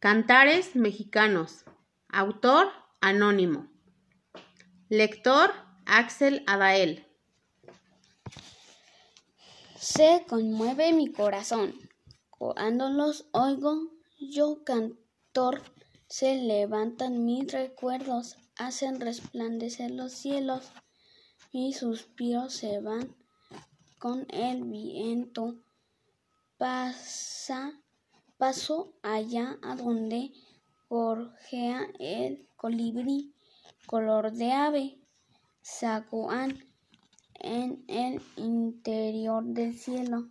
Cantares mexicanos. Autor anónimo. Lector Axel Adael. Se conmueve mi corazón. Cuando los oigo, yo cantor, se levantan mis recuerdos, hacen resplandecer los cielos. Mis suspiros se van con el viento. Pasa, paso allá a donde gorjea el colibrí, color de ave, sacuán en el interior del cielo.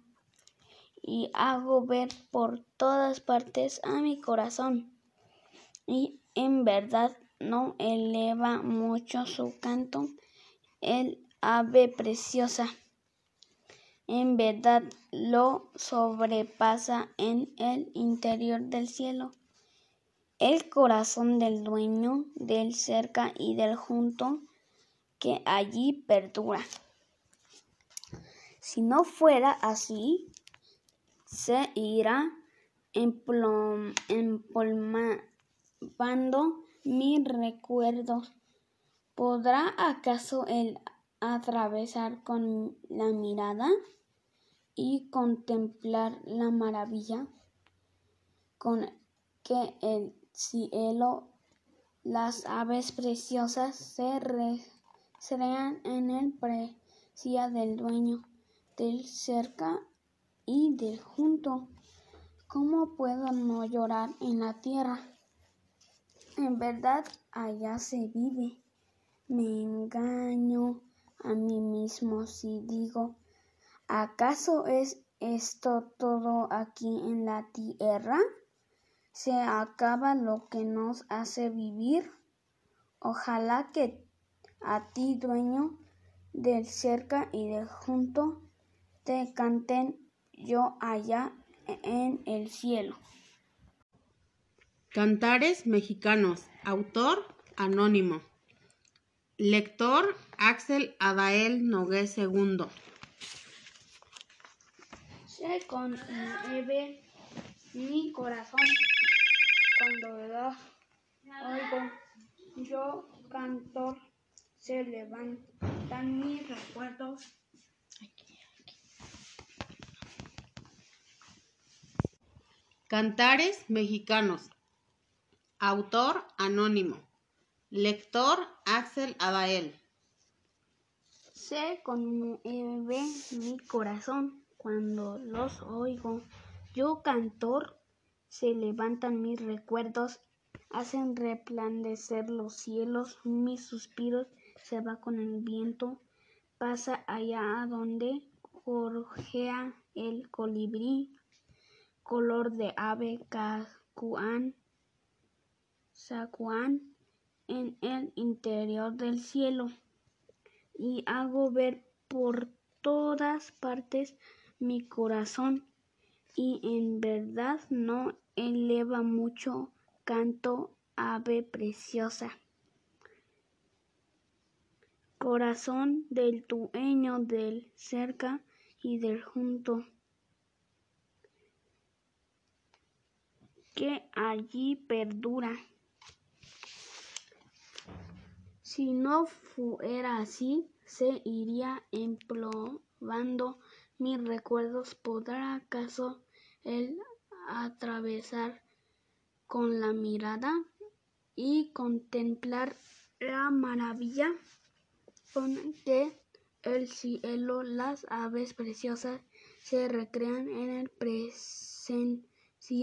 Y hago ver por todas partes a mi corazón. Y en verdad no eleva mucho su canto. El ave preciosa en verdad lo sobrepasa en el interior del cielo el corazón del dueño del cerca y del junto que allí perdura. Si no fuera así, se irá empolvando mis recuerdos. ¿Podrá acaso él atravesar con la mirada y contemplar la maravilla con que el cielo, las aves preciosas se recrean en el precia del dueño? del cerca y del junto. ¿Cómo puedo no llorar en la tierra? En verdad, allá se vive. Me engaño a mí mismo si digo, ¿acaso es esto todo aquí en la tierra? ¿Se acaba lo que nos hace vivir? Ojalá que a ti, dueño del cerca y del junto, te canten yo allá en el cielo. Cantares mexicanos. Autor anónimo. Lector Axel Adael Nogué II. Se conmueve mi corazón cuando lo oigo. Yo cantor se levantan mis recuerdos Cantares mexicanos. Autor anónimo. Lector Axel Abael. Se conmueve mi corazón cuando los oigo. Yo cantor, se levantan mis recuerdos, hacen resplandecer los cielos, mis suspiros se va con el viento, pasa allá a donde gorjea el colibrí color de ave cacuán, sacuán en el interior del cielo y hago ver por todas partes mi corazón y en verdad no eleva mucho canto ave preciosa. Corazón del dueño del cerca y del junto. que allí perdura. Si no fuera así, se iría emplobando mis recuerdos. ¿Podrá acaso él atravesar con la mirada y contemplar la maravilla con que el cielo, las aves preciosas se recrean en el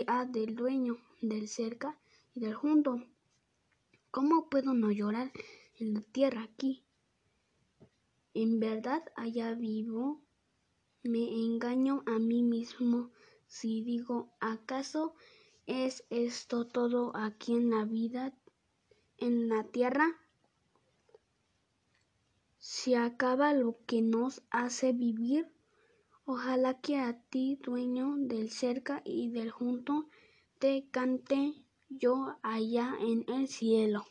ha del dueño, del cerca y del junto. ¿Cómo puedo no llorar en la tierra aquí? En verdad allá vivo, me engaño a mí mismo si digo, ¿acaso es esto todo aquí en la vida, en la tierra? Se acaba lo que nos hace vivir Ojalá que a ti, dueño del cerca y del junto, te cante yo allá en el cielo.